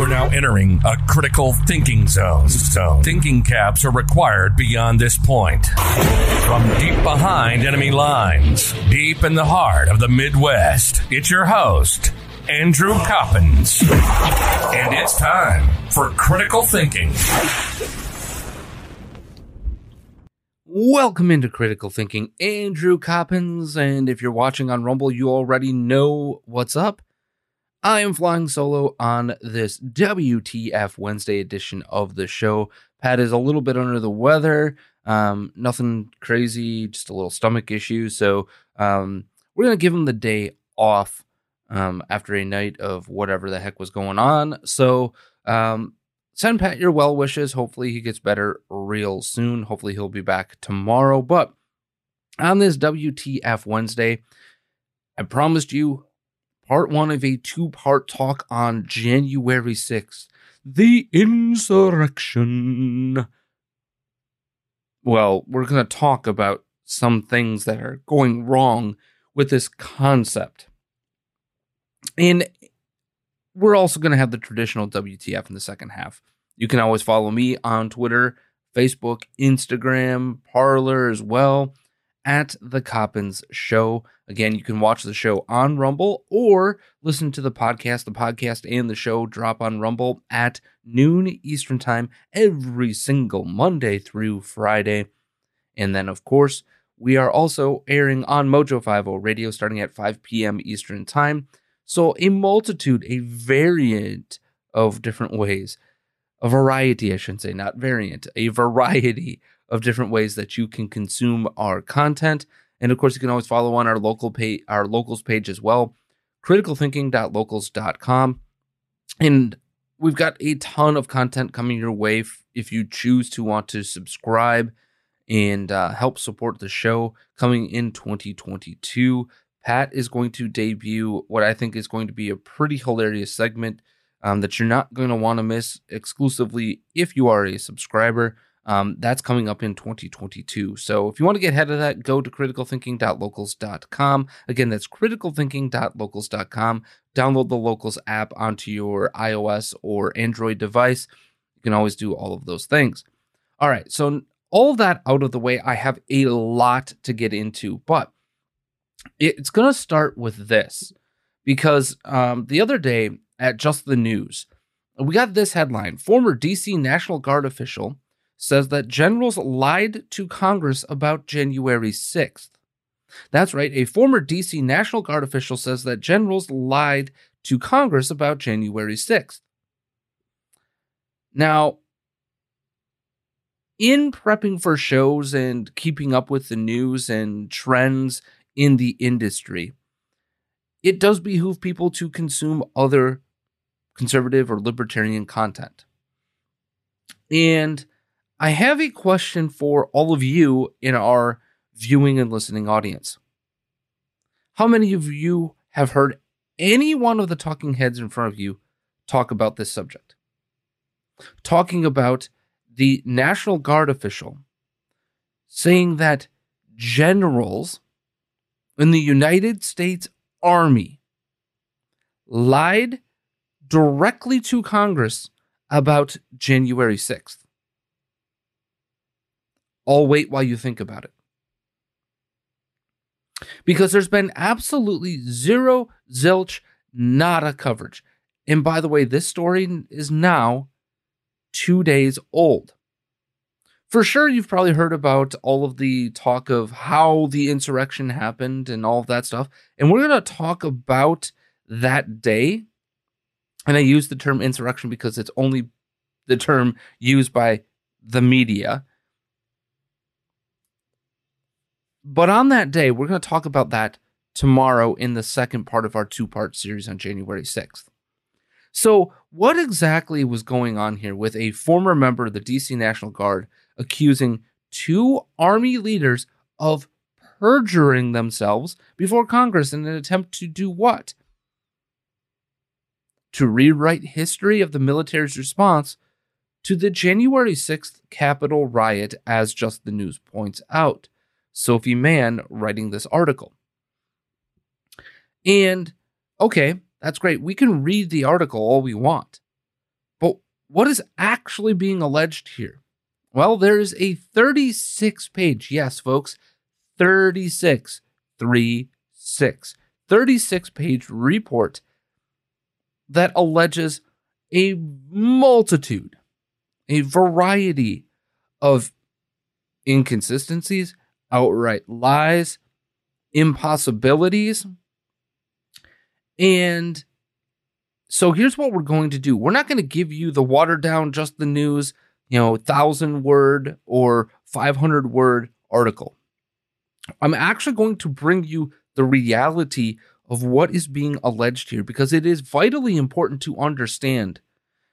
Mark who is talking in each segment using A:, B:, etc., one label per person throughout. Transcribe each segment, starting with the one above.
A: Are now entering a critical thinking zone. zone. Thinking caps are required beyond this point. From deep behind enemy lines, deep in the heart of the Midwest, it's your host, Andrew Coppins. And it's time for critical thinking.
B: Welcome into Critical Thinking, Andrew Coppins, and if you're watching on Rumble, you already know what's up. I am flying solo on this WTF Wednesday edition of the show. Pat is a little bit under the weather, um, nothing crazy, just a little stomach issue. So um, we're gonna give him the day off um, after a night of whatever the heck was going on. So um, send Pat your well wishes. Hopefully he gets better real soon. Hopefully he'll be back tomorrow. But on this WTF Wednesday, I promised you part one of a two part talk on January 6th, the insurrection. Well, we're going to talk about some things that are going wrong with this concept. And we're also going to have the traditional WTF in the second half. You can always follow me on Twitter, Facebook, Instagram, Parler as well at The Coppins Show. Again, you can watch the show on Rumble or listen to the podcast. The podcast and the show drop on Rumble at noon Eastern Time every single Monday through Friday. And then, of course, we are also airing on Mojo 50 radio starting at 5 p.m. Eastern Time. So, a multitude, a variant of different ways, a variety, I shouldn't say, not variant, a variety of different ways that you can consume our content. And of course, you can always follow on our local page, our locals page as well, criticalthinking.locals.com. And we've got a ton of content coming your way if you choose to want to subscribe and uh, help support the show coming in 2022. Pat is going to debut what I think is going to be a pretty hilarious segment um, that you're not going to want to miss exclusively if you are a subscriber. Um, that's coming up in 2022. So if you want to get ahead of that, go to criticalthinking.locals.com. Again, that's criticalthinking.locals.com. Download the Locals app onto your iOS or Android device. You can always do all of those things. All right, so all that out of the way, I have a lot to get into, but it's going to start with this because um, the other day at Just the News, we got this headline Former DC National Guard official says that generals lied to Congress about January 6th. That's right, a former DC National Guard official says that generals lied to Congress about January 6th. Now, in prepping for shows and keeping up with the news and trends in the industry, it does behoove people to consume other conservative or libertarian content. And I have a question for all of you in our viewing and listening audience. How many of you have heard any one of the talking heads in front of you talk about this subject? Talking about the National Guard official saying that generals in the United States Army lied directly to Congress about January 6th. I'll wait while you think about it. Because there's been absolutely zero, zilch, nada coverage. And by the way, this story is now two days old. For sure, you've probably heard about all of the talk of how the insurrection happened and all of that stuff. And we're going to talk about that day. And I use the term insurrection because it's only the term used by the media. But on that day, we're going to talk about that tomorrow in the second part of our two part series on January 6th. So, what exactly was going on here with a former member of the DC National Guard accusing two Army leaders of perjuring themselves before Congress in an attempt to do what? To rewrite history of the military's response to the January 6th Capitol riot, as Just the News points out. Sophie Mann writing this article. And okay, that's great. We can read the article all we want. But what is actually being alleged here? Well, there's a 36 page, yes, folks, 36, 36, 36 page report that alleges a multitude, a variety of inconsistencies, outright lies, impossibilities. And so here's what we're going to do. We're not going to give you the watered down, just the news, you know, thousand word or 500 word article. I'm actually going to bring you the reality of what is being alleged here because it is vitally important to understand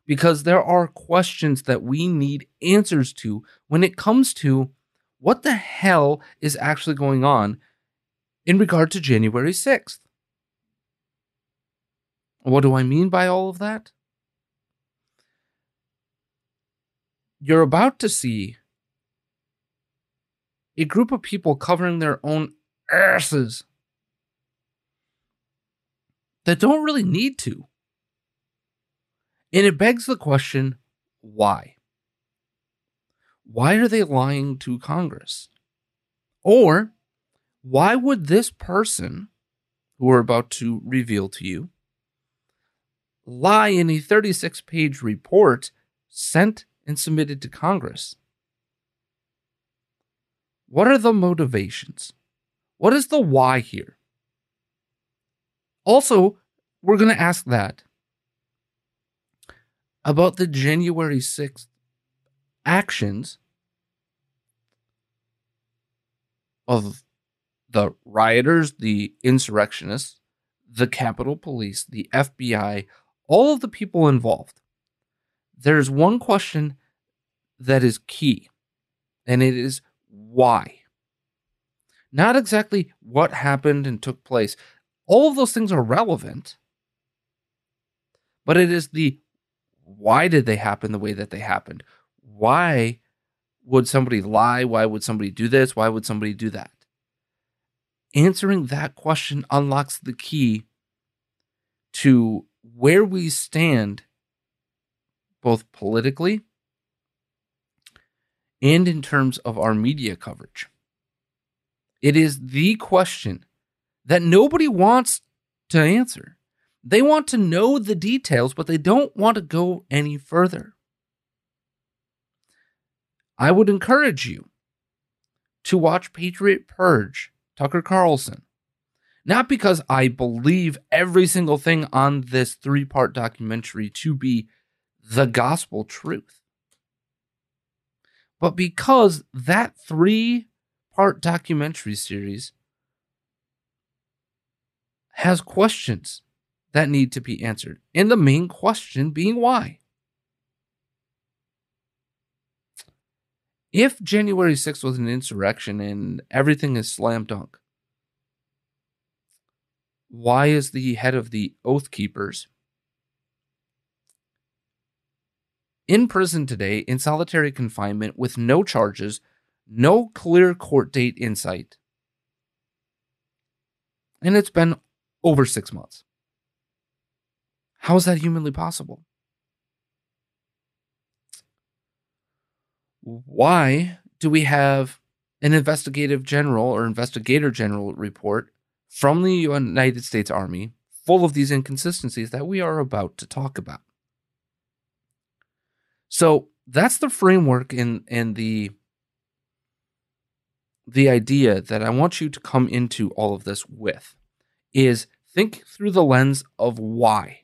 B: because there are questions that we need answers to when it comes to what the hell is actually going on in regard to January 6th. What do I mean by all of that? You're about to see a group of people covering their own asses that don't really need to. And it begs the question why? Why are they lying to Congress? Or why would this person who we're about to reveal to you lie in a 36 page report sent and submitted to Congress? What are the motivations? What is the why here? Also, we're going to ask that about the January 6th actions of the rioters, the insurrectionists, the Capitol Police, the FBI, all of the people involved. There's one question that is key, and it is why. Not exactly what happened and took place. All of those things are relevant, but it is the why did they happen the way that they happened? Why would somebody lie? Why would somebody do this? Why would somebody do that? Answering that question unlocks the key to where we stand, both politically and in terms of our media coverage. It is the question that nobody wants to answer. They want to know the details, but they don't want to go any further. I would encourage you to watch Patriot Purge, Tucker Carlson. Not because I believe every single thing on this three part documentary to be the gospel truth, but because that three part documentary series has questions that need to be answered. And the main question being why? If January 6th was an insurrection and everything is slam dunk, why is the head of the Oath Keepers in prison today in solitary confinement with no charges, no clear court date in sight. And it's been over six months. How is that humanly possible? Why do we have an investigative general or investigator general report from the United States Army full of these inconsistencies that we are about to talk about? So that's the framework and and the the idea that I want you to come into all of this with is think through the lens of why.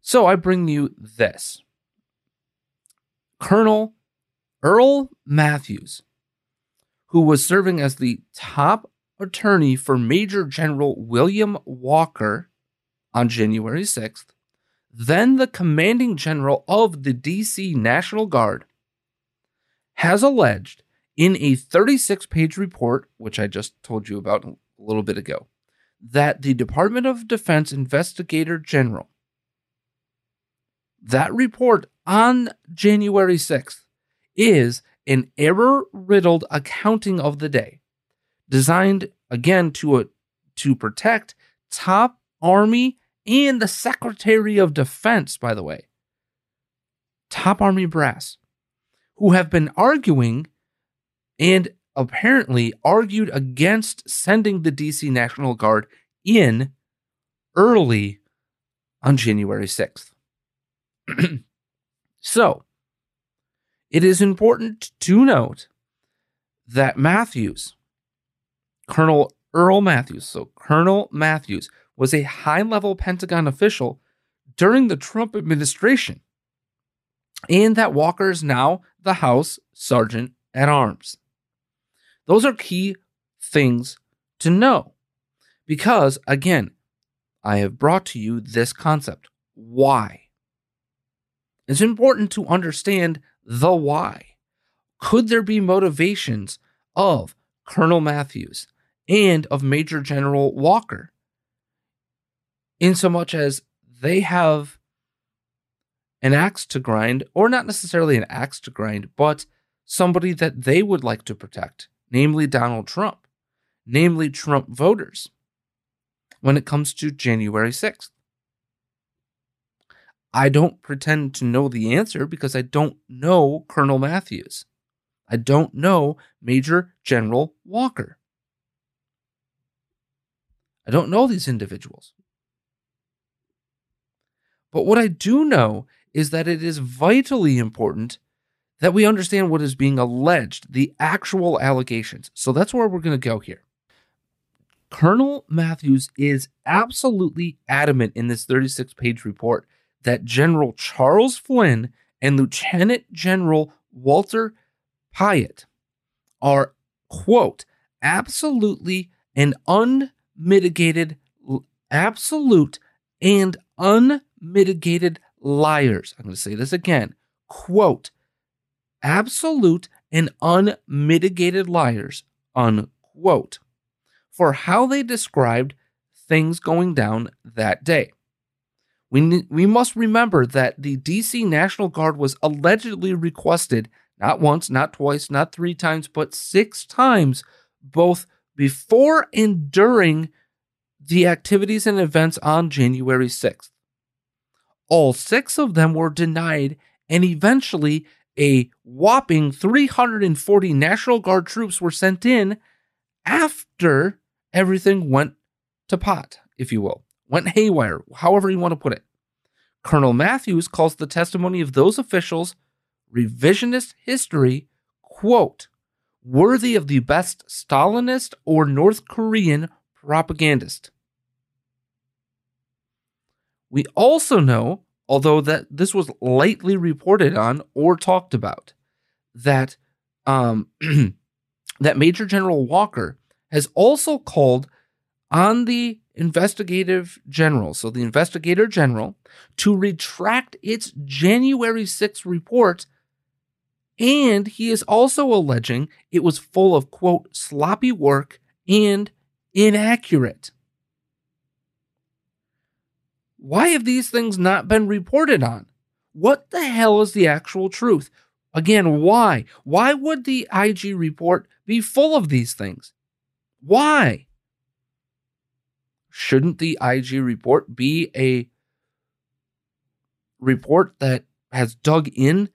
B: So I bring you this. Colonel Earl Matthews, who was serving as the top attorney for Major General William Walker on January 6th, then the commanding general of the DC National Guard, has alleged in a 36 page report, which I just told you about a little bit ago, that the Department of Defense Investigator General, that report on January 6th, is an error riddled accounting of the day, designed again to, a, to protect top Army and the Secretary of Defense, by the way, top Army brass, who have been arguing and apparently argued against sending the DC National Guard in early on January 6th. so, it is important to note that Matthews, Colonel Earl Matthews, so Colonel Matthews, was a high level Pentagon official during the Trump administration, and that Walker is now the House Sergeant at Arms. Those are key things to know because, again, I have brought to you this concept. Why? It's important to understand the why. Could there be motivations of Colonel Matthews and of Major General Walker in so much as they have an axe to grind, or not necessarily an axe to grind, but somebody that they would like to protect, namely Donald Trump, namely Trump voters, when it comes to January 6th. I don't pretend to know the answer because I don't know Colonel Matthews. I don't know Major General Walker. I don't know these individuals. But what I do know is that it is vitally important that we understand what is being alleged, the actual allegations. So that's where we're going to go here. Colonel Matthews is absolutely adamant in this 36 page report that General Charles Flynn and Lieutenant General Walter Piatt are, quote, absolutely and unmitigated, absolute and unmitigated liars. I'm going to say this again. Quote, absolute and unmitigated liars, unquote, for how they described things going down that day. We, we must remember that the DC National Guard was allegedly requested not once, not twice, not three times, but six times, both before and during the activities and events on January 6th. All six of them were denied, and eventually, a whopping 340 National Guard troops were sent in after everything went to pot, if you will, went haywire, however you want to put it. Colonel Matthews calls the testimony of those officials revisionist history, quote, worthy of the best Stalinist or North Korean propagandist. We also know, although that this was lightly reported on or talked about, that um, that Major General Walker has also called on the investigative general, so the investigator general, to retract its January 6th report. And he is also alleging it was full of, quote, sloppy work and inaccurate. Why have these things not been reported on? What the hell is the actual truth? Again, why? Why would the IG report be full of these things? Why? Shouldn't the IG report be a report that has dug in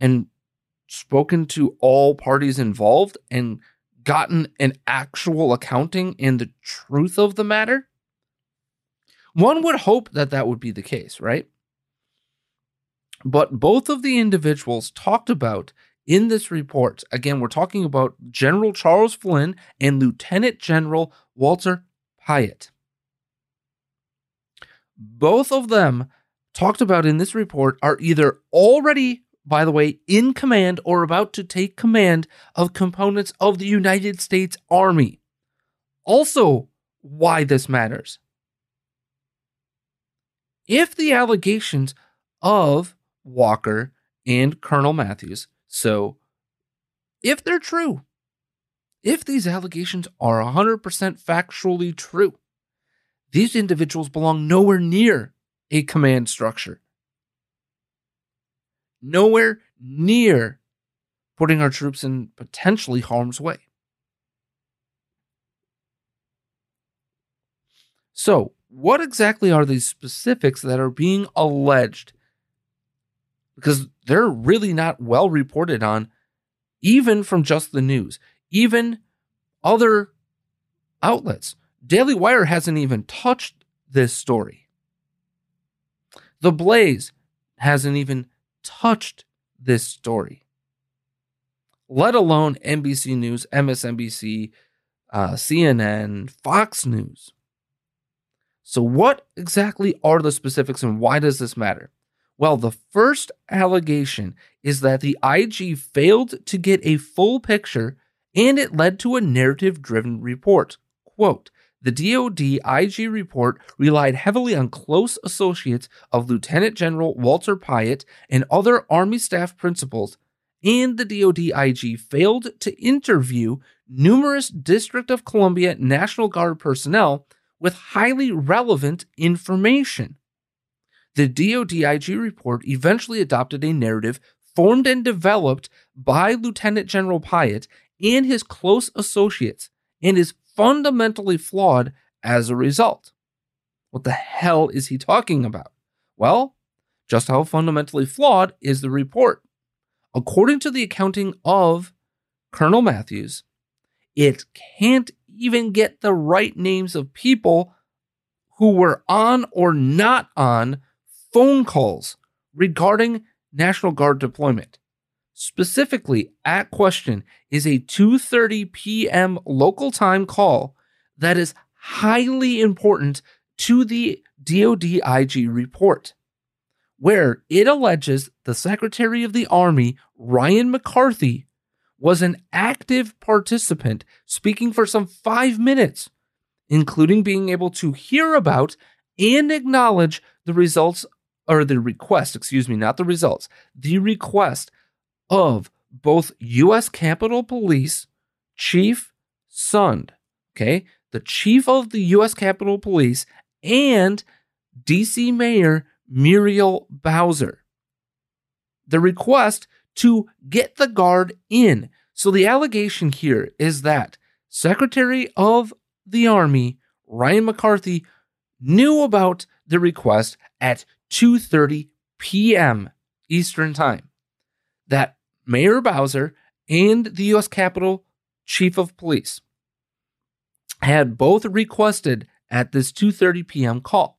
B: and spoken to all parties involved and gotten an actual accounting and the truth of the matter? One would hope that that would be the case, right? But both of the individuals talked about in this report, again, we're talking about General Charles Flynn and Lieutenant General Walter Piatt. Both of them talked about in this report are either already, by the way, in command or about to take command of components of the United States Army. Also, why this matters. If the allegations of Walker and Colonel Matthews, so if they're true, if these allegations are 100% factually true, these individuals belong nowhere near a command structure. Nowhere near putting our troops in potentially harm's way. So, what exactly are these specifics that are being alleged? Because they're really not well reported on, even from just the news, even other outlets. Daily Wire hasn't even touched this story. The Blaze hasn't even touched this story, let alone NBC News, MSNBC, uh, CNN, Fox News. So, what exactly are the specifics and why does this matter? Well, the first allegation is that the IG failed to get a full picture and it led to a narrative driven report. Quote, the DoD IG report relied heavily on close associates of Lieutenant General Walter Piatt and other Army staff principals, and the DoD IG failed to interview numerous District of Columbia National Guard personnel with highly relevant information. The DoD IG report eventually adopted a narrative formed and developed by Lieutenant General Piatt and his close associates and is fundamentally flawed as a result. What the hell is he talking about? Well, just how fundamentally flawed is the report? According to the accounting of Colonel Matthews, it can't even get the right names of people who were on or not on phone calls regarding National Guard deployment. Specifically, at question is a 2:30 p.m. local time call that is highly important to the DoD IG report, where it alleges the Secretary of the Army, Ryan McCarthy, was an active participant, speaking for some five minutes, including being able to hear about and acknowledge the results or the request, excuse me, not the results, the request of both U.S. Capitol Police Chief Sund, okay, the chief of the U.S. Capitol Police, and D.C. Mayor Muriel Bowser. The request to get the guard in. So the allegation here is that Secretary of the Army Ryan McCarthy knew about the request at 2:30 p.m. Eastern Time. That Mayor Bowser and the US Capitol Chief of Police had both requested at this 2:30 p.m. call.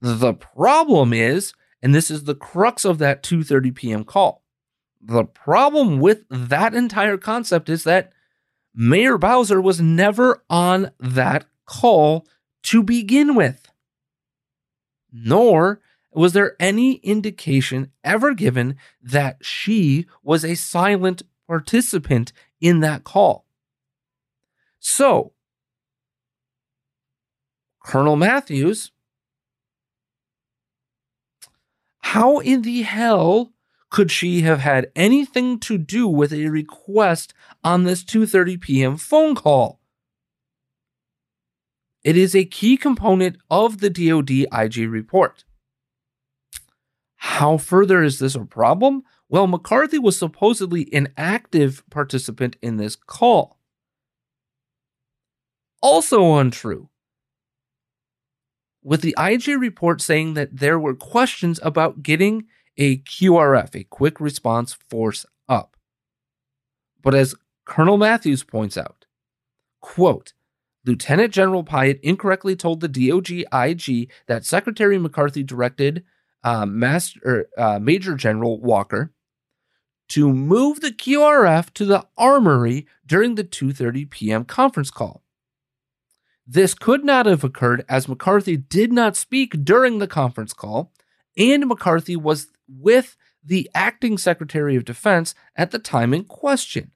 B: The problem is, and this is the crux of that 2:30 p.m. call. The problem with that entire concept is that Mayor Bowser was never on that call to begin with. Nor was there any indication ever given that she was a silent participant in that call. So, Colonel Matthews, how in the hell could she have had anything to do with a request on this 2:30 p.m. phone call? It is a key component of the DoD IG report. How further is this a problem? Well, McCarthy was supposedly an active participant in this call. Also untrue. With the IG report saying that there were questions about getting a QRF, a quick response force, up. But as Colonel Matthews points out, quote, Lieutenant General Piatt incorrectly told the DoD IG that Secretary McCarthy directed uh, Master, uh, Major General Walker to move the QRF to the armory during the 2:30 p.m. conference call. This could not have occurred as McCarthy did not speak during the conference call, and McCarthy was with the acting Secretary of Defense at the time in question.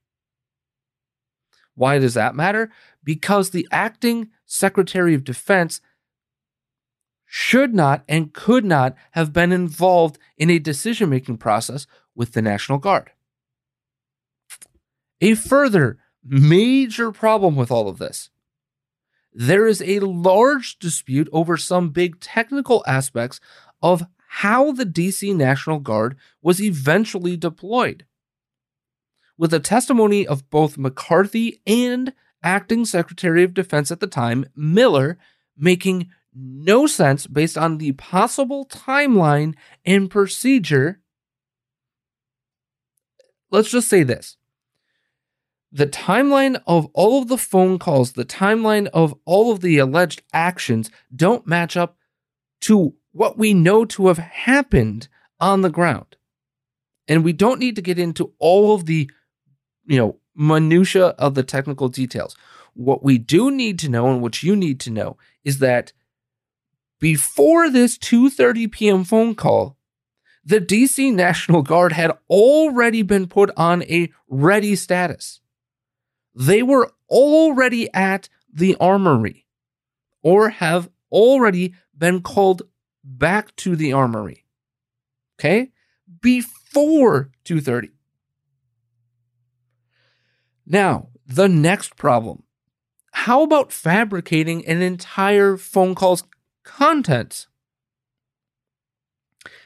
B: Why does that matter? Because the acting Secretary of Defense should not and could not have been involved in a decision making process with the National Guard. A further major problem with all of this there is a large dispute over some big technical aspects of how the DC National Guard was eventually deployed. With the testimony of both McCarthy and acting Secretary of Defense at the time, Miller, making no sense based on the possible timeline and procedure. Let's just say this the timeline of all of the phone calls, the timeline of all of the alleged actions don't match up to what we know to have happened on the ground. And we don't need to get into all of the, you know, minutia of the technical details. What we do need to know and what you need to know is that before this 2:30 p.m. phone call, the DC National Guard had already been put on a ready status. They were already at the armory or have already been called back to the armory. Okay? Before 2:30. Now, the next problem. How about fabricating an entire phone call's contents?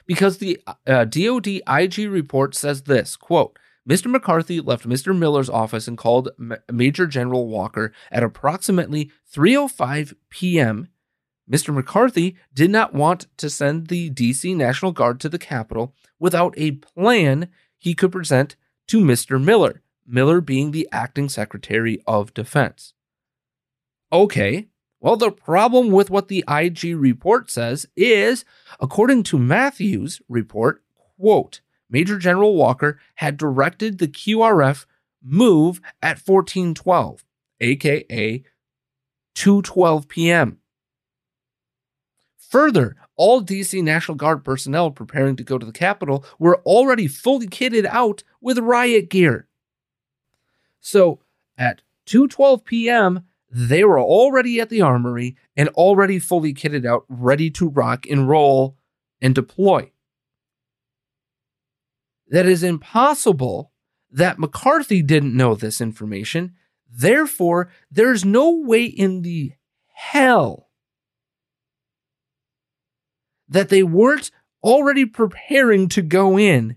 B: Because the uh, DoD IG report says this, quote, Mr. McCarthy left Mr. Miller's office and called Major General Walker at approximately 3:05 p.m. Mr. McCarthy did not want to send the DC National Guard to the Capitol without a plan he could present to Mr. Miller, Miller being the acting Secretary of Defense. Okay, well, the problem with what the IG report says is, according to Matthews' report, quote, Major General Walker had directed the QRF move at 1412, aka 2:12 p.m. Further, all DC National Guard personnel preparing to go to the Capitol were already fully kitted out with riot gear. So, at 2:12 p.m., they were already at the armory and already fully kitted out, ready to rock and roll and deploy. That is impossible that McCarthy didn't know this information. Therefore, there's no way in the hell that they weren't already preparing to go in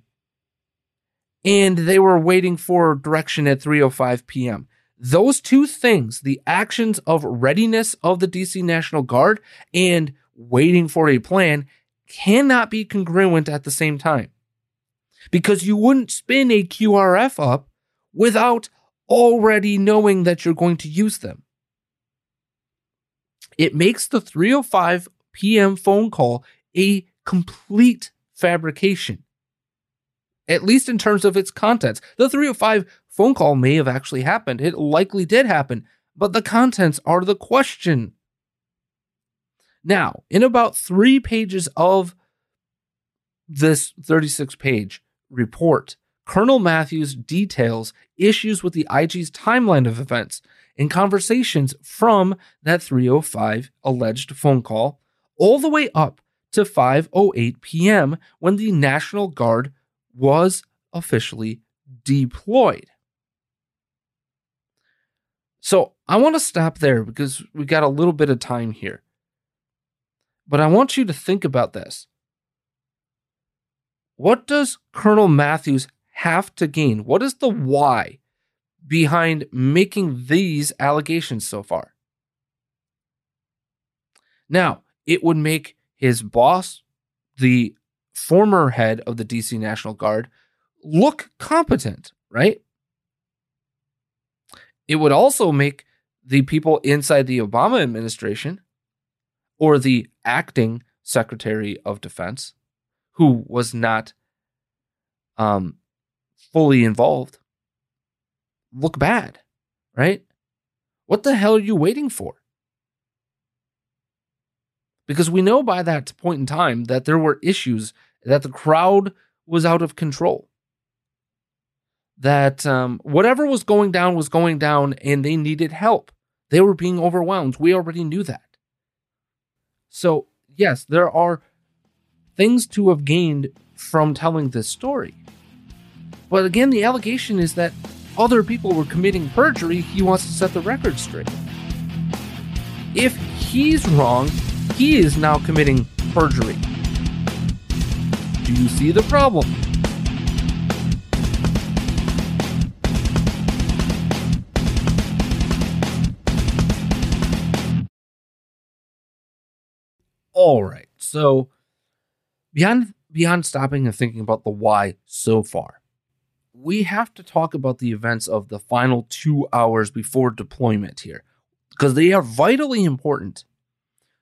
B: and they were waiting for direction at 3:05 p.m. Those two things, the actions of readiness of the DC National Guard and waiting for a plan, cannot be congruent at the same time. Because you wouldn't spin a QRF up without already knowing that you're going to use them. It makes the 3:05 p.m. phone call a complete fabrication at least in terms of its contents. The 305 phone call may have actually happened. It likely did happen, but the contents are the question. Now, in about three pages of this 36 page report, Colonel Matthews details issues with the IG's timeline of events and conversations from that 305 alleged phone call all the way up to 5:08 p.m. when the National Guard was officially deployed. So I want to stop there because we got a little bit of time here. But I want you to think about this. What does Colonel Matthews have to gain? What is the why behind making these allegations so far? Now, it would make his boss, the former head of the DC National Guard, look competent, right? It would also make the people inside the Obama administration or the acting Secretary of Defense, who was not um, fully involved, look bad, right? What the hell are you waiting for? Because we know by that point in time that there were issues, that the crowd was out of control, that um, whatever was going down was going down and they needed help. They were being overwhelmed. We already knew that. So, yes, there are things to have gained from telling this story. But again, the allegation is that other people were committing perjury. He wants to set the record straight. If he's wrong, he is now committing perjury. Do you see the problem? All right. So beyond beyond stopping and thinking about the why so far, we have to talk about the events of the final 2 hours before deployment here because they are vitally important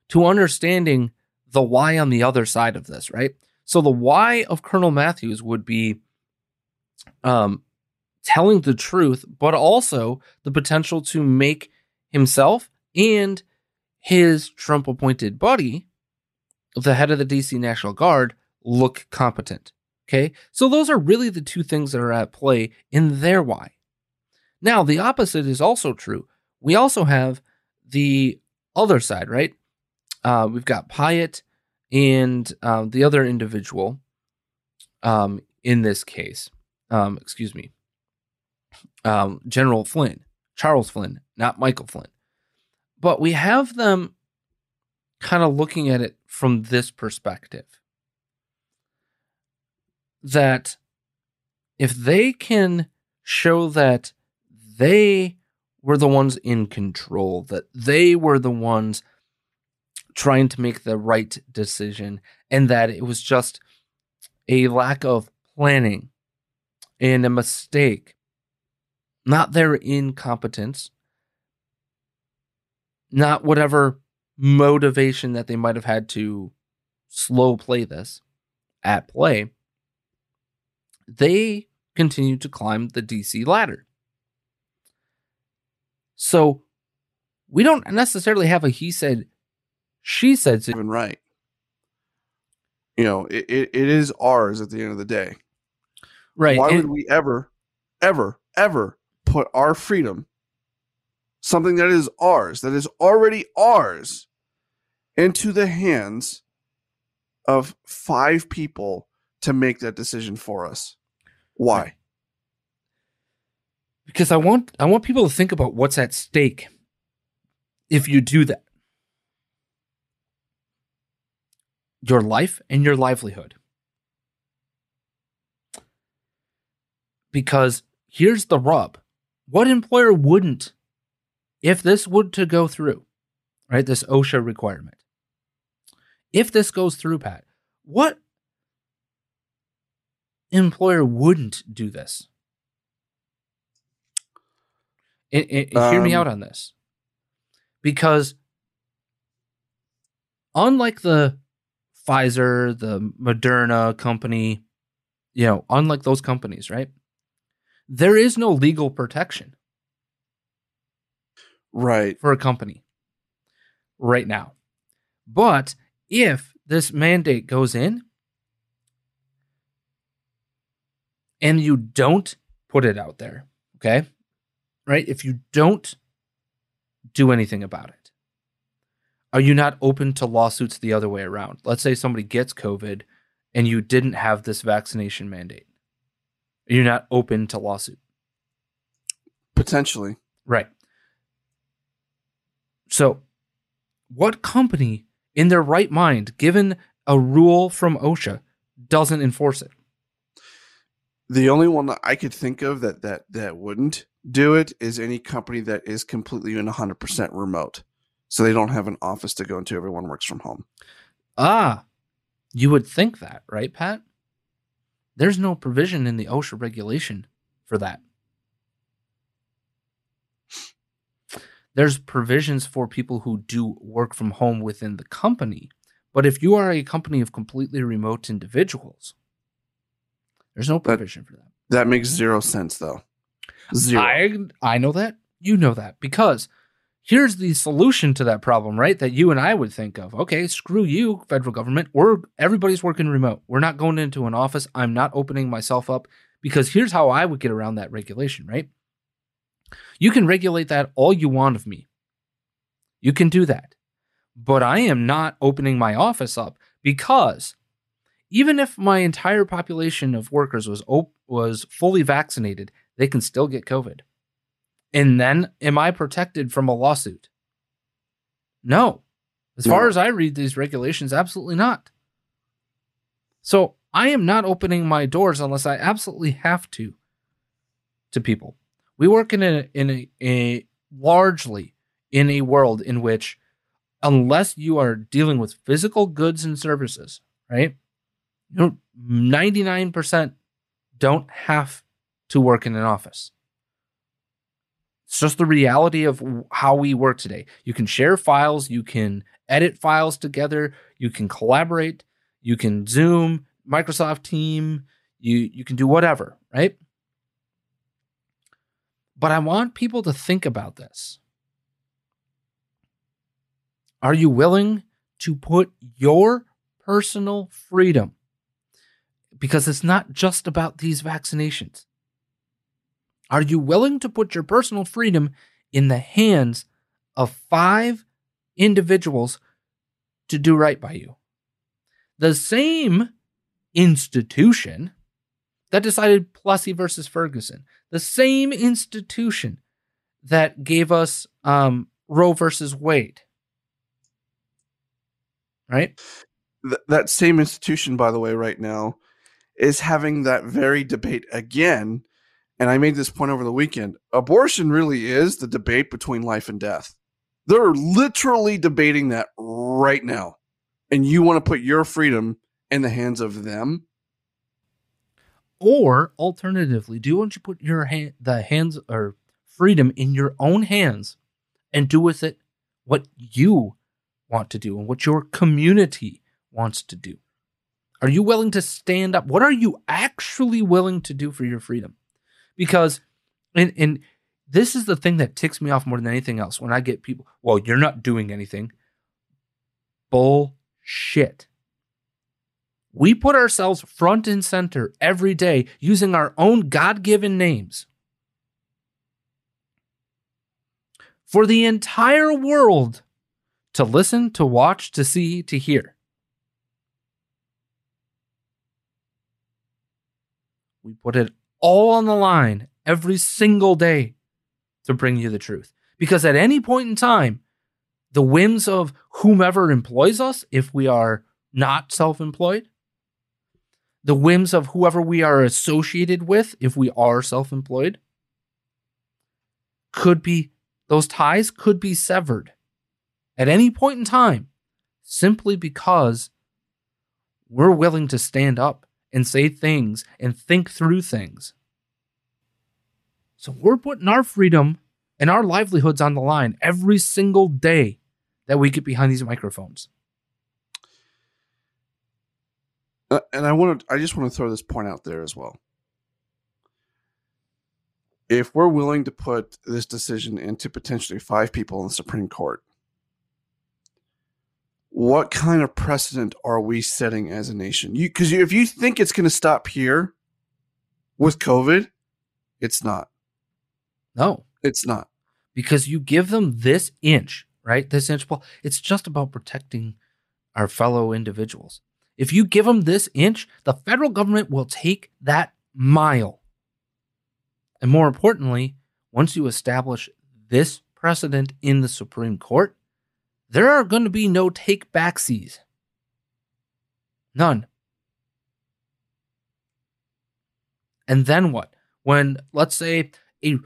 B: to understanding the why on the other side of this, right? So the why of Colonel Matthews would be um telling the truth, but also the potential to make himself and his Trump appointed buddy the head of the DC National Guard look competent. Okay. So those are really the two things that are at play in their why. Now, the opposite is also true. We also have the other side, right? Uh, we've got Piatt and uh, the other individual um, in this case. Um, excuse me. Um, General Flynn, Charles Flynn, not Michael Flynn. But we have them kind of looking at it from this perspective. That if they can show that they were the ones in control, that they were the ones trying to make the right decision, and that it was just a lack of planning and a mistake, not their incompetence, not whatever motivation that they might have had to slow play this at play, they continue to climb the DC ladder. So we don't necessarily have a he said, she said
C: even right. You know, it, it, it is ours at the end of the day.
B: Right.
C: Why would we ever, ever, ever put our freedom, something that is ours, that is already ours, into the hands of five people to make that decision for us? Why?
B: because I want I want people to think about what's at stake if you do that. Your life and your livelihood. Because here's the rub. What employer wouldn't if this would to go through, right? This OSHA requirement. If this goes through, Pat, what employer wouldn't do this? And, and- and hear me
C: Um,
B: out on this. Because unlike the Pfizer, the Moderna company, you know, unlike those companies, right? There is no legal protection
C: Right.
B: for a company right now. But if this mandate goes in and you don't put it out there, okay? Right? If you don't do anything about it, are you not open to lawsuits the other way around? Let's say somebody gets COVID and you didn't have this vaccination mandate. Are you not open to lawsuit?
C: Potentially.
B: Right. So, what company in their right mind, given a rule from OSHA, doesn't enforce it?
C: The only one that I could think of that that that wouldn't do it is any company that is completely and 100% remote. So they don't have an office to go into. Everyone works from home.
B: Ah, you would think that, right, Pat? There's no provision in the OSHA regulation for that. There's provisions for people who do work from home within the company. But if you are a company of completely remote individuals, there's no provision for that.
C: That makes zero sense, though. Zero.
B: I I know that. You know that because here's the solution to that problem, right? That you and I would think of. Okay, screw you, federal government. We're everybody's working remote. We're not going into an office. I'm not opening myself up because here's how I would get around that regulation, right? You can regulate that all you want of me. You can do that. But I am not opening my office up because even if my entire population of workers was op- was fully vaccinated, they can still get COVID. And then am I protected from a lawsuit? No. As far as I read these regulations, absolutely not. So I am not opening my doors unless I absolutely have to to people. We work in a in a, a largely in a world in which unless you are dealing with physical goods and services, right? You know, 99% don't have to work in an office. It's just the reality of how we work today. You can share files, you can edit files together, you can collaborate, you can Zoom, Microsoft Team, you you can do whatever, right? But I want people to think about this. Are you willing to put your personal freedom because it's not just about these vaccinations. Are you willing to put your personal freedom in the hands of five individuals to do right by you? The same institution that decided Plessy versus Ferguson, the same institution that gave us um, Roe versus Wade, right?
C: Th- that same institution, by the way, right now is having that very debate again. And I made this point over the weekend. Abortion really is the debate between life and death. They're literally debating that right now. And you want to put your freedom in the hands of them?
B: Or alternatively, do you want to put your hand, the hands or freedom in your own hands and do with it what you want to do and what your community wants to do? Are you willing to stand up? What are you actually willing to do for your freedom? Because, and, and this is the thing that ticks me off more than anything else when I get people, well, you're not doing anything. Bullshit. We put ourselves front and center every day using our own God given names for the entire world to listen, to watch, to see, to hear. We put it all on the line every single day to bring you the truth. Because at any point in time, the whims of whomever employs us, if we are not self employed, the whims of whoever we are associated with, if we are self employed, could be, those ties could be severed at any point in time simply because we're willing to stand up and say things and think through things. So we're putting our freedom and our livelihoods on the line every single day that we get behind these microphones.
C: Uh, and I want to I just want to throw this point out there as well. If we're willing to put this decision into potentially five people in the Supreme Court, what kind of precedent are we setting as a nation? You because if you think it's going to stop here with COVID, it's not.
B: No,
C: It's not.
B: because you give them this inch, right? This inch. Well, it's just about protecting our fellow individuals. If you give them this inch, the federal government will take that mile. And more importantly, once you establish this precedent in the Supreme Court, there are going to be no take backsies. None. And then what? When, let's say, a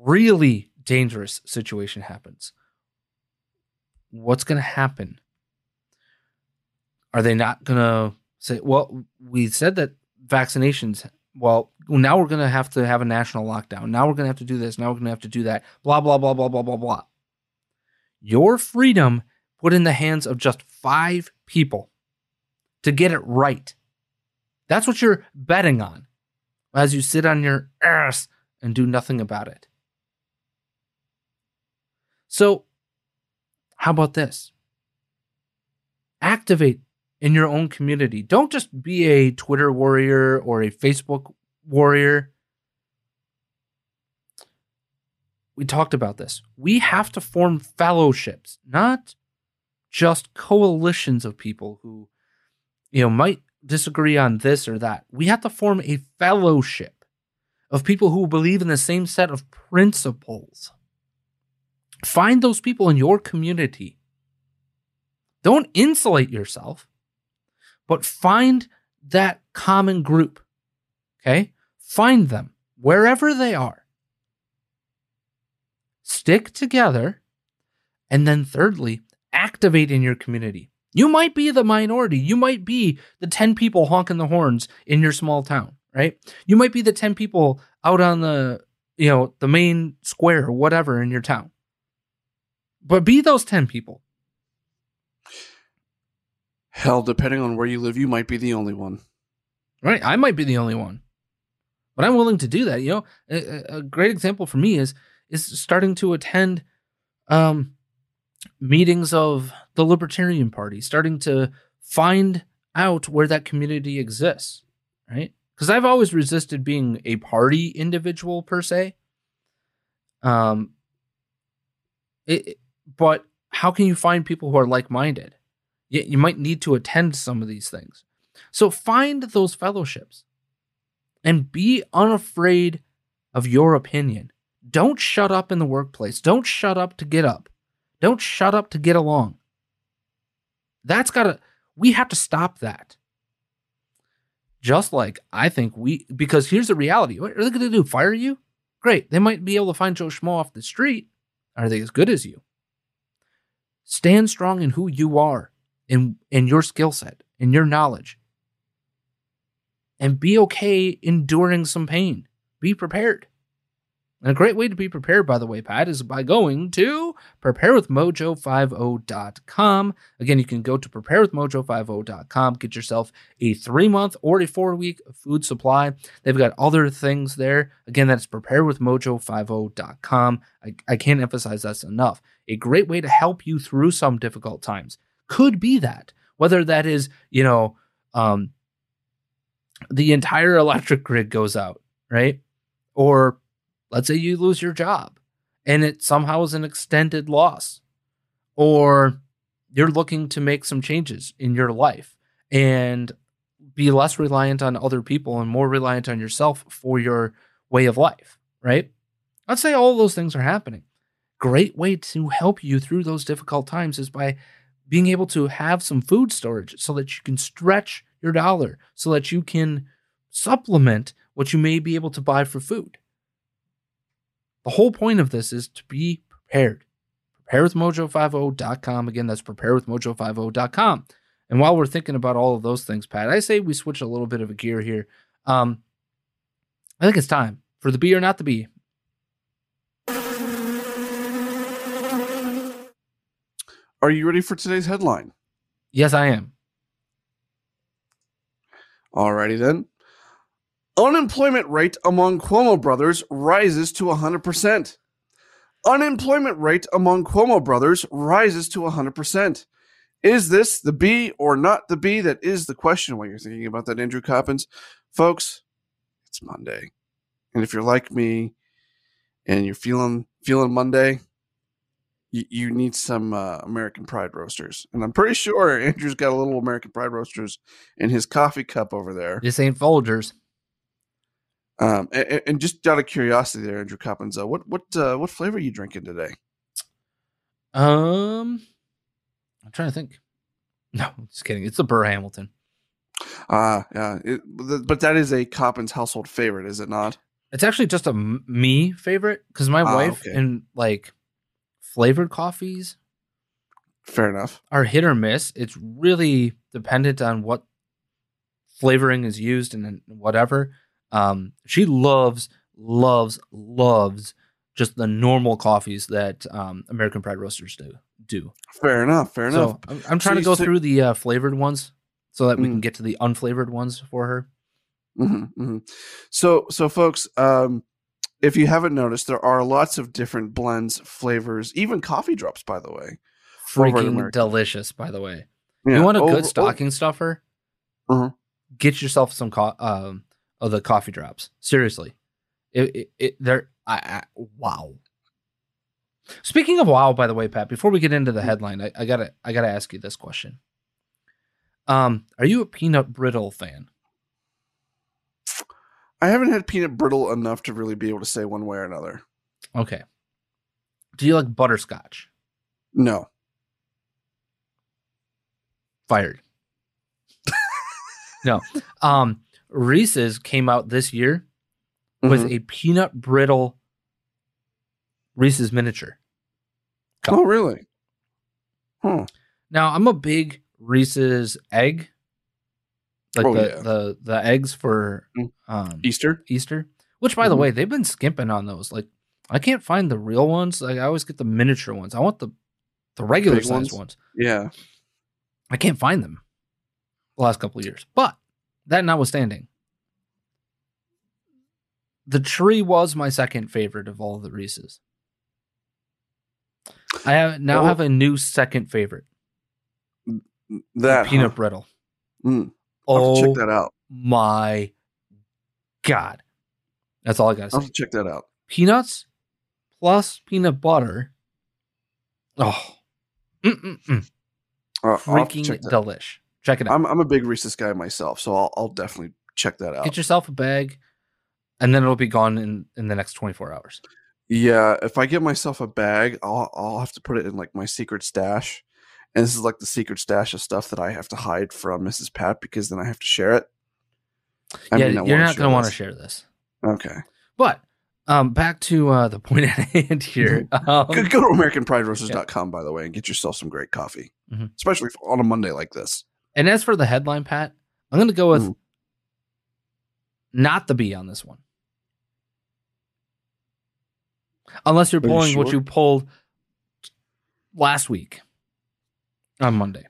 B: really dangerous situation happens, what's going to happen? Are they not going to say, well, we said that vaccinations, well, now we're going to have to have a national lockdown. Now we're going to have to do this. Now we're going to have to do that. Blah, blah, blah, blah, blah, blah, blah. Your freedom put in the hands of just five people to get it right. That's what you're betting on as you sit on your ass and do nothing about it. So, how about this? Activate in your own community. Don't just be a Twitter warrior or a Facebook warrior. We talked about this. We have to form fellowships, not just coalitions of people who, you know, might disagree on this or that. We have to form a fellowship of people who believe in the same set of principles. Find those people in your community. Don't insulate yourself, but find that common group. Okay? Find them wherever they are. Stick together. And then, thirdly, activate in your community. You might be the minority. You might be the 10 people honking the horns in your small town, right? You might be the 10 people out on the, you know, the main square or whatever in your town. But be those 10 people.
C: Hell, depending on where you live, you might be the only one.
B: Right? I might be the only one. But I'm willing to do that. You know, a, a great example for me is is starting to attend um meetings of the Libertarian Party, starting to find out where that community exists, right? Because I've always resisted being a party individual per se. Um, it, but how can you find people who are like minded? You, you might need to attend some of these things. So find those fellowships and be unafraid of your opinion. Don't shut up in the workplace. Don't shut up to get up. Don't shut up to get along. That's got to, we have to stop that. Just like I think we, because here's the reality. What are they going to do? Fire you? Great. They might be able to find Joe Schmo off the street. Are they as good as you? Stand strong in who you are, in, in your skill set, in your knowledge. And be okay enduring some pain. Be prepared. And a great way to be prepared, by the way, Pat, is by going to preparewithmojo50.com. Again, you can go to preparewithmojo50.com, get yourself a three month or a four week food supply. They've got other things there. Again, that's preparewithmojo50.com. I, I can't emphasize that enough. A great way to help you through some difficult times could be that, whether that is, you know, um, the entire electric grid goes out, right? Or let's say you lose your job and it somehow is an extended loss, or you're looking to make some changes in your life and be less reliant on other people and more reliant on yourself for your way of life, right? Let's say all those things are happening. Great way to help you through those difficult times is by being able to have some food storage so that you can stretch your dollar, so that you can supplement what you may be able to buy for food. The whole point of this is to be prepared. Preparewithmojo50.com. Again, that's preparewithmojo50.com. And while we're thinking about all of those things, Pat, I say we switch a little bit of a gear here. Um, I think it's time for the be or not the be.
C: Are you ready for today's headline?
B: Yes, I am.
C: Alrighty then. Unemployment rate among Cuomo brothers rises to 100%. Unemployment rate among Cuomo brothers rises to 100%. Is this the B or not the B? That is the question while you're thinking about that, Andrew Coppins. Folks, it's Monday. And if you're like me and you're feeling feeling Monday, you, you need some uh, American Pride roasters. And I'm pretty sure Andrew's got a little American Pride roasters in his coffee cup over there.
B: This ain't Folgers.
C: Um, and, and, just out of curiosity, there, Andrew Coppins, uh, what what uh, what flavor are you drinking today?
B: Um, I'm trying to think. No, just kidding. It's the Burr Hamilton.
C: Ah, yeah. It, but that is a Coppins household favorite, is it not?
B: It's actually just a m- me favorite because my
C: Ah,
B: wife
C: okay.
B: and like flavored coffees
C: Fair enough.
B: are hit or miss. It's really dependent on what flavoring is used and whatever. Um, she loves, loves, loves just the normal coffees that um, American Pride Roasters do. Do
C: Fair enough. Fair enough.
B: so. I'm, I'm trying to go through the uh, flavored ones so that we
C: Mm.
B: can get to the unflavored ones for her.
C: hmm hmm So, so folks, um, if you haven't noticed, there are lots of different blends, flavors, even coffee drops. By the way,
B: Freaking delicious, by the way.
C: Yeah,
B: You want a
C: over-
B: good stocking stuffer?
C: Uh-huh.
B: Get yourself some co- um, of the coffee drops. Seriously, it, it, it they're I, I, wow. Speaking of wow, by the way, Pat, before we get into the headline, I, I gotta I gotta ask you this question. Um, are you a peanut brittle fan?
C: I haven't had peanut brittle enough to really be able to say one way or another.
B: Okay. Do you like butterscotch?
C: No,
B: Fired. no. Um, Reese's came out this year with
C: Mhm.
B: a peanut brittle Reese's miniature. cup.
C: oh really? Huh.
B: Now I'm a big Reese's egg, like
C: Oh,
B: the,
C: yeah.
B: the the eggs for
C: Mm.
B: um,
C: Easter.
B: Easter. Which, by the
C: Mhm.
B: way, they've been skimping on those. Like I can't find the real ones. Like I always get the miniature ones. I want the the regular
C: Big
B: size
C: ones?
B: ones.
C: Yeah.
B: I can't find them the last couple of years. But that notwithstanding, the tree was my second favorite of all the Reese's. I have now
C: Oh.
B: have a new second favorite.
C: That
B: peanut
C: huh?
B: brittle.
C: Mm. I'll
B: Oh
C: check that out.
B: my god. That's all I gotta
C: I'll
B: say.
C: check that out.
B: Peanuts plus peanut butter. Oh. Mm-mm-mm.
C: Uh, I'll
B: Freaking
C: check
B: delish. Check it out.
C: I'm I'm a big Reese's guy myself, so I'll I'll definitely check that out.
B: Get yourself a bag, and then it'll be gone in, in the next 24 hours.
C: Yeah, if I get myself a bag, I'll I'll have to put it in like my secret stash. And this is like the secret stash of stuff that I have to hide from Mrs. Pat because then I have to share it. I
B: yeah,
C: not
B: you're not going to want to share this.
C: Okay.
B: But um, back to uh, the point at hand here. Um,
C: Go, go to AmericanPrideRoasters.com, by the way, and get yourself some great coffee,
B: Mhm.
C: especially on a Monday like this.
B: and as for the headline, Pat, I'm going to go with not the B on this one. Unless you're
C: Are you
B: pulling what you pulled last week on Monday.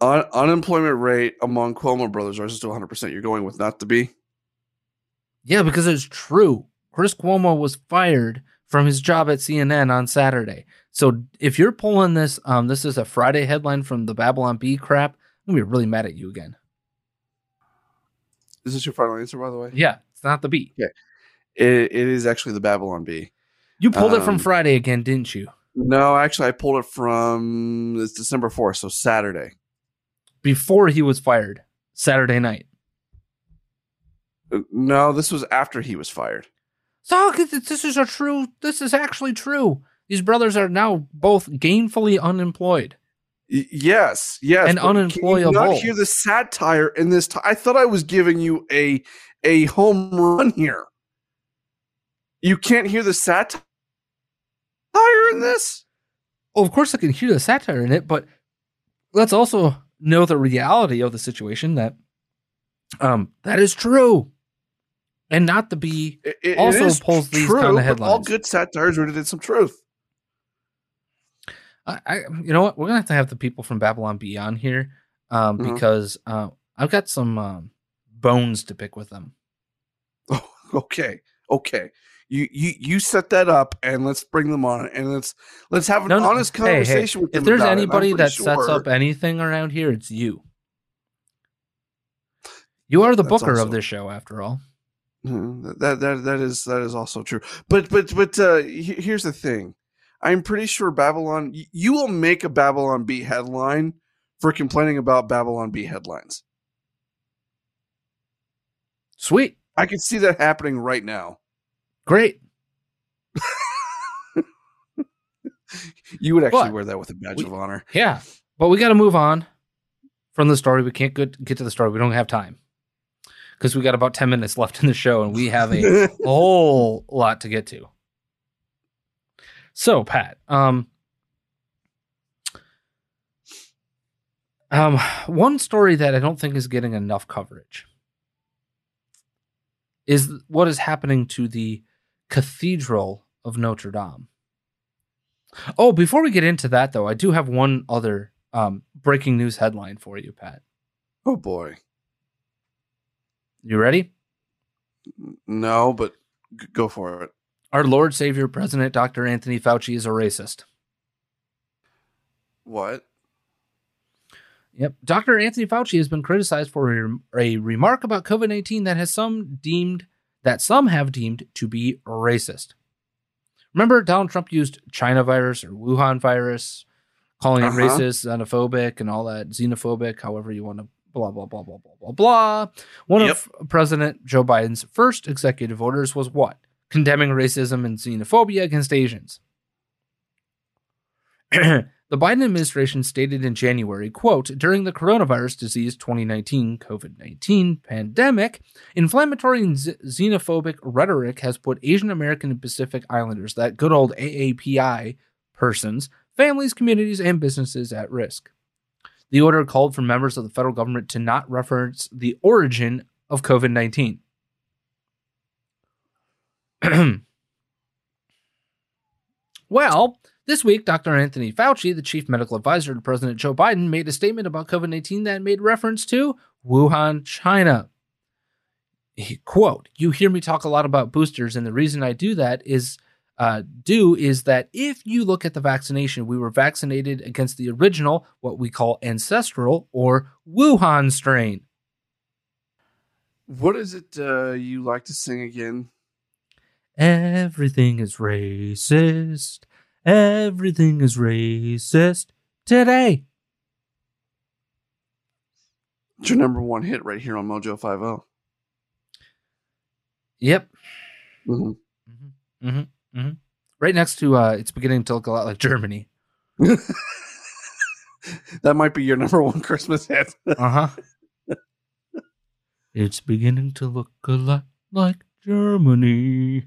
C: Un- unemployment rate among Cuomo brothers rises to 100%. You're going with not the B?
B: Yeah, because it's true. Chris Cuomo was fired from his job at CNN on Saturday. So if you're pulling this, um, this is a Friday headline from the Babylon Bee crap. I'm gonna be really mad at you again.
C: Is this your final answer, by the way?
B: Yeah, it's not the B.
C: It, it is actually the Babylon Bee.
B: You pulled it from
C: Um,
B: Friday again, didn't you?
C: No, actually, I pulled it from it's December 4th, so Saturday.
B: Before he was fired, Saturday night.
C: Uh, No, this was after he was fired.
B: So this is a true. This is actually true. These brothers are now both gainfully unemployed.
C: Y- yes, yes.
B: And
C: but Can you
B: unemployable.
C: not hear the satire in this? T- I thought I was giving you a a home run here. You can't hear the satire in this.
B: Well, of course, I can hear the satire in it, but let's also know the reality of the situation that um that is true, and not to be
C: It, it
B: also
C: is
B: pulls these
C: true,
B: kind of
C: but All good satire is rooted in some truth.
B: I, I, you know what? We're gonna have to have the people from Babylon Bee on here, um,
C: Mhm.
B: because uh, I've got some um, bones to pick with them.
C: Oh, okay, okay. You you you set that up, and let's bring them on, and let's let's have an
B: No, no,
C: honest
B: hey, hey,
C: conversation with them.
B: If there's
C: about it, and I'm
B: anybody
C: pretty
B: that sets up anything around here, it's you. You are the
C: That's
B: booker
C: also-
B: of this show, after all.
C: Mhm, that that that is that is also true. But but but uh, here's the thing. I'm pretty sure Babylon. You will make a Babylon Bee headline for complaining about Babylon Bee headlines.
B: Sweet,
C: I can see that happening right now.
B: Great.
C: You would actually
B: But-
C: wear that with a badge
B: we-
C: of honor.
B: Yeah, But we got to move on from the story. We can't get, get to the story. We don't have time because we got about 10 minutes left in the show and we have a whole lot to get to. So, Pat, um, um, one story that I don't think is getting enough coverage is what is happening to the Cathedral of Notre Dame. Oh, before we get into that, though, I do have one other um, breaking news headline for you, Pat.
C: Oh boy.
B: You ready?
C: No, but g- go for it.
B: Our Lord Savior President Dr. Anthony Fauci is a racist.
C: What?
B: Yep. Dr. Anthony Fauci has been criticized for a, a remark about COVID 19 that has some deemed that some have deemed to be racist. Remember, Donald Trump used China virus or Wuhan virus, calling
C: Uh-huh.
B: it racist, xenophobic, and all that, xenophobic, however you want to blah, blah, blah, blah, blah, blah, blah. One of President Joe Biden's first executive orders was what? Condemning racism and xenophobia against Asians. the Biden administration stated in January, quote, during the coronavirus disease 2019 COVID-19 pandemic, inflammatory and xenophobic rhetoric has put Asian American and Pacific Islanders, that good old AAPI persons, families, communities, and businesses at risk. The order called for members of the federal government to not reference the origin of COVID 19. well, this week, Dr. Anthony Fauci, the chief medical advisor to President Joe Biden, made a statement about COVID 19 that made reference to Wuhan, China. He, quote, You hear me talk a lot about boosters, and the reason I do that is uh, do is that if you look at the vaccination, we were vaccinated against the original, what we call ancestral or Wuhan strain.
C: What is it uh, you like to sing again?
B: Everything is racist. Everything is racist today.
C: It's your number one hit right here on Mojo Five oh. O.
B: Yep.
C: Mhm.
B: hmm hmm Right next to, uh, it's beginning to look a lot like Germany.
C: That might be your number one Christmas hit.
B: Uh huh. it's beginning to look a lot like Germany.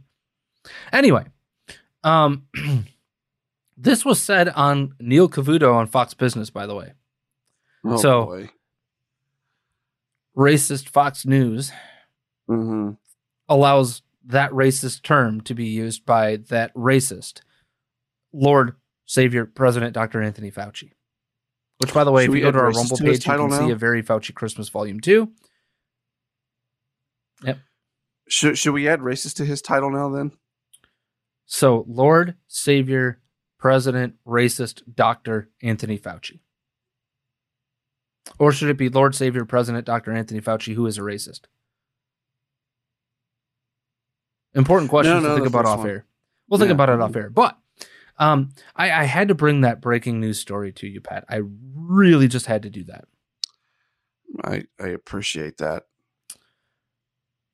B: Anyway, um, this was said on Neil Cavuto on Fox Business, by the way.
C: Oh,
B: So-
C: boy.
B: Racist Fox News
C: Mhm.
B: allows that racist term to be used by that racist Lord Savior President Dr. Anthony Fauci. Which, by the way,
C: Should
B: if
C: we
B: you go to our Rumble
C: to
B: page, you can see a very Fauci Christmas Volume 2.
C: Should should we add racist to his title now? Then
B: So, Lord, Savior, President, Racist, Dr. Anthony Fauci. Or should it be Lord, Savior, President, Dr. Anthony Fauci, who is a racist? Important questions
C: No, no,
B: to think about off
C: one.
B: air. We'll think
C: Yeah.
B: about it off air. But um, I, I had to bring that breaking news story to you, Pat. I really just had to do that.
C: I I appreciate that.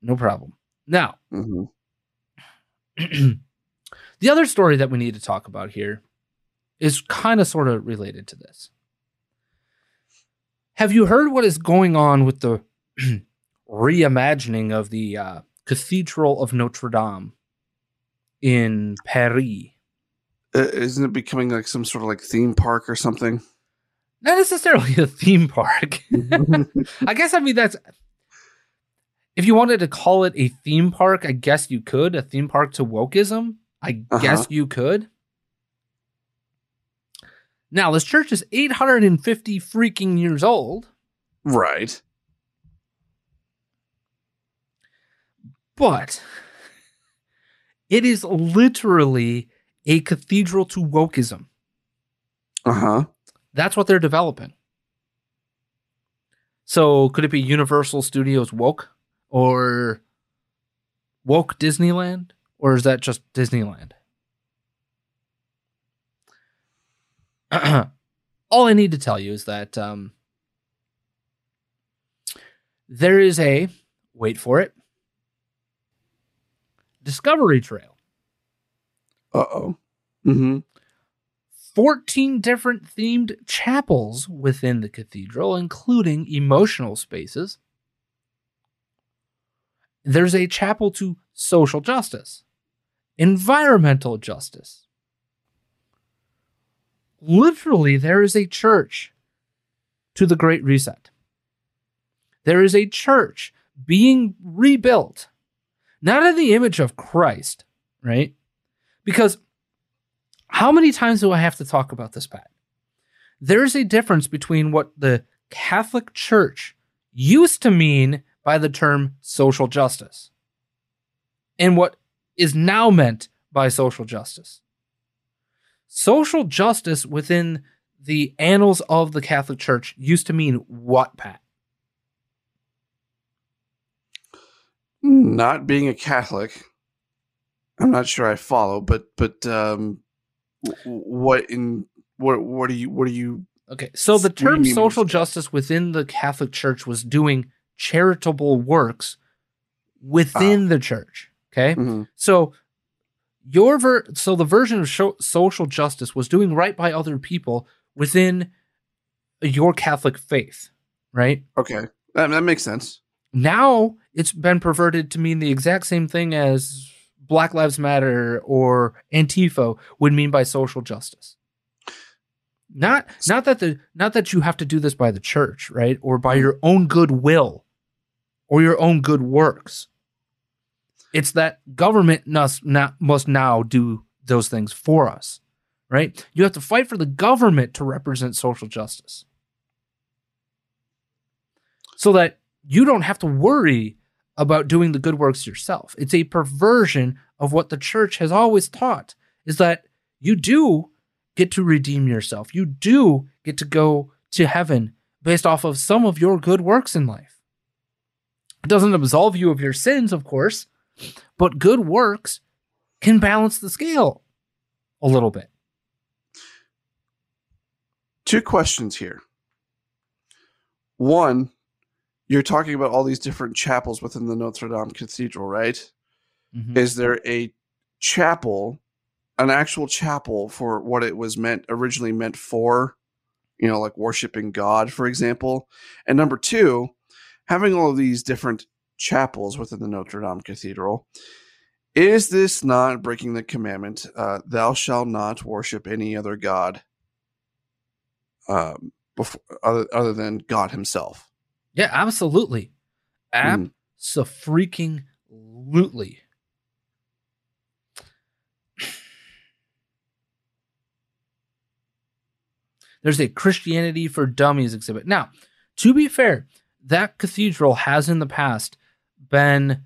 B: No problem. Now,
C: hmm
B: the other story that we need to talk about here is kind of sort of related to this. Have you heard what is going on with the reimagining of the uh, Cathedral of Notre Dame in Paris?
C: Uh, isn't it becoming like some sort of like theme park or something?
B: Not necessarily a theme park. I guess I mean that's if you wanted to call it a theme park, I guess you could. A theme park to wokeism, I
C: Uh-huh.
B: guess you could. Now, this church is 850 freaking years old,
C: Right.
B: but it is literally a cathedral to wokeism.
C: Uh huh.
B: That's what they're developing. So, could it be Universal Studios woke or woke Disneyland? Or is that just Disneyland? All I need to tell you is that um, there is a, wait for it, Discovery Trail
C: Uh oh. Mm-hmm.
B: 14 different themed chapels within the cathedral, including emotional spaces. There's a chapel to social justice, environmental justice. Literally, there is a church to the Great Reset. There is a church being rebuilt, not in the image of Christ, right? Because how many times do I have to talk about this, Pat? There's a difference between what the Catholic Church used to mean by the term social justice and what is now meant by social justice. Social justice within the annals of the Catholic Church used to mean what, Pat?
C: Not being a Catholic, I'm not sure I follow, but but um, what in what what are you what are you?
B: Okay, so the term social justice within the Catholic Church was doing charitable works within ah. the church. Okay, mm-hmm. so your ver- so the version of sho- social justice was doing right by other people within your Catholic faith, right?
C: Okay, that, that makes sense.
B: Now it's been perverted to mean the exact same thing as Black Lives Matter or Antifa would mean by social justice. Not not that the not that you have to do this by the church, right? Or by your own goodwill or your own good works. It's that government must now do those things for us, right? You have to fight for the government to represent social justice. So that you don't have to worry about doing the good works yourself. It's a perversion of what the church has always taught is that you do get to redeem yourself. You do get to go to heaven based off of some of your good works in life. It doesn't absolve you of your sins, of course, but good works can balance the scale a little bit.
C: Two questions here. One, you're talking about all these different chapels within the Notre Dame Cathedral, right? Mm-hmm. Is there a chapel, an actual chapel for what it was meant originally meant for? You know, like worshiping God, for example. And number two, having all of these different chapels within the Notre Dame Cathedral, is this not breaking the commandment? Uh, Thou shalt not worship any other god um, before, other, other than God Himself.
B: Yeah, absolutely. Mm. Absolutely. There's a Christianity for Dummies exhibit. Now, to be fair, that cathedral has in the past been,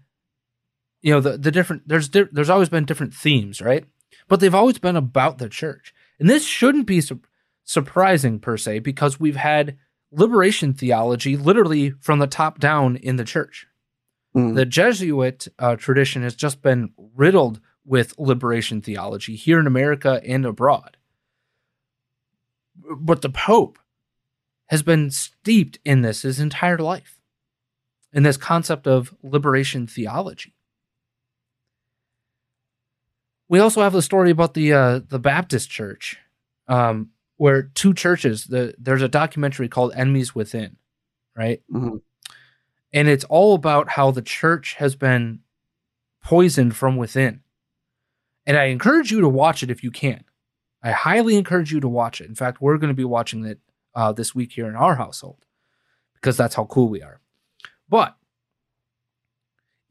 B: you know, the, the different, there's, there's always been different themes, right? But they've always been about the church. And this shouldn't be su- surprising per se because we've had liberation theology literally from the top down in the church. Mm. The Jesuit uh, tradition has just been riddled with liberation theology here in America and abroad. But the Pope has been steeped in this his entire life, in this concept of liberation theology. We also have the story about the uh, the Baptist Church, um, where two churches the there's a documentary called Enemies Within, right? Mm-hmm. And it's all about how the church has been poisoned from within. And I encourage you to watch it if you can. I highly encourage you to watch it. In fact, we're going to be watching it uh, this week here in our household because that's how cool we are. But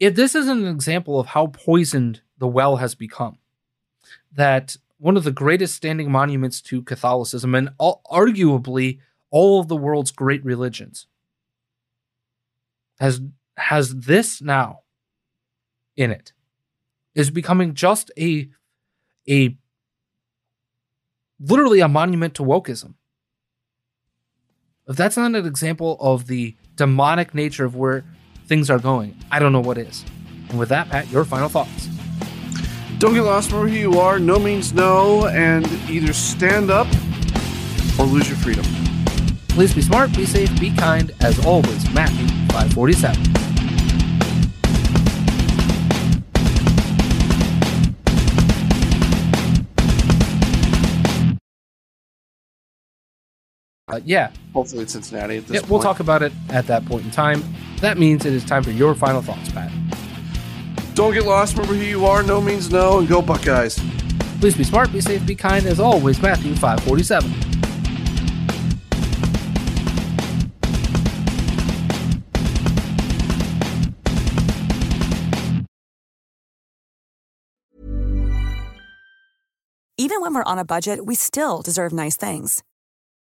B: if this is an example of how poisoned the well has become, that one of the greatest standing monuments to Catholicism and all, arguably all of the world's great religions has has this now in it is becoming just a a literally a monument to wokeism. If that's not an example of the demonic nature of where things are going, I don't know what is. And with that, Pat, your final thoughts.
C: Don't get lost where you are. No means no, and either stand up or lose your freedom.
B: Please be smart, be safe, be kind. As always, Matthew 547. Uh, yeah,
C: Hopefully, it's Cincinnati at this
B: yeah,
C: point.
B: we'll talk about it at that point in time. That means it is time for your final thoughts, Pat.
C: Don't get lost. Remember who you are. No means no. And go Buckeyes.
B: Please be smart, be safe, be kind. As always, Matthew five forty seven.
D: Even when we're on a budget, we still deserve nice things.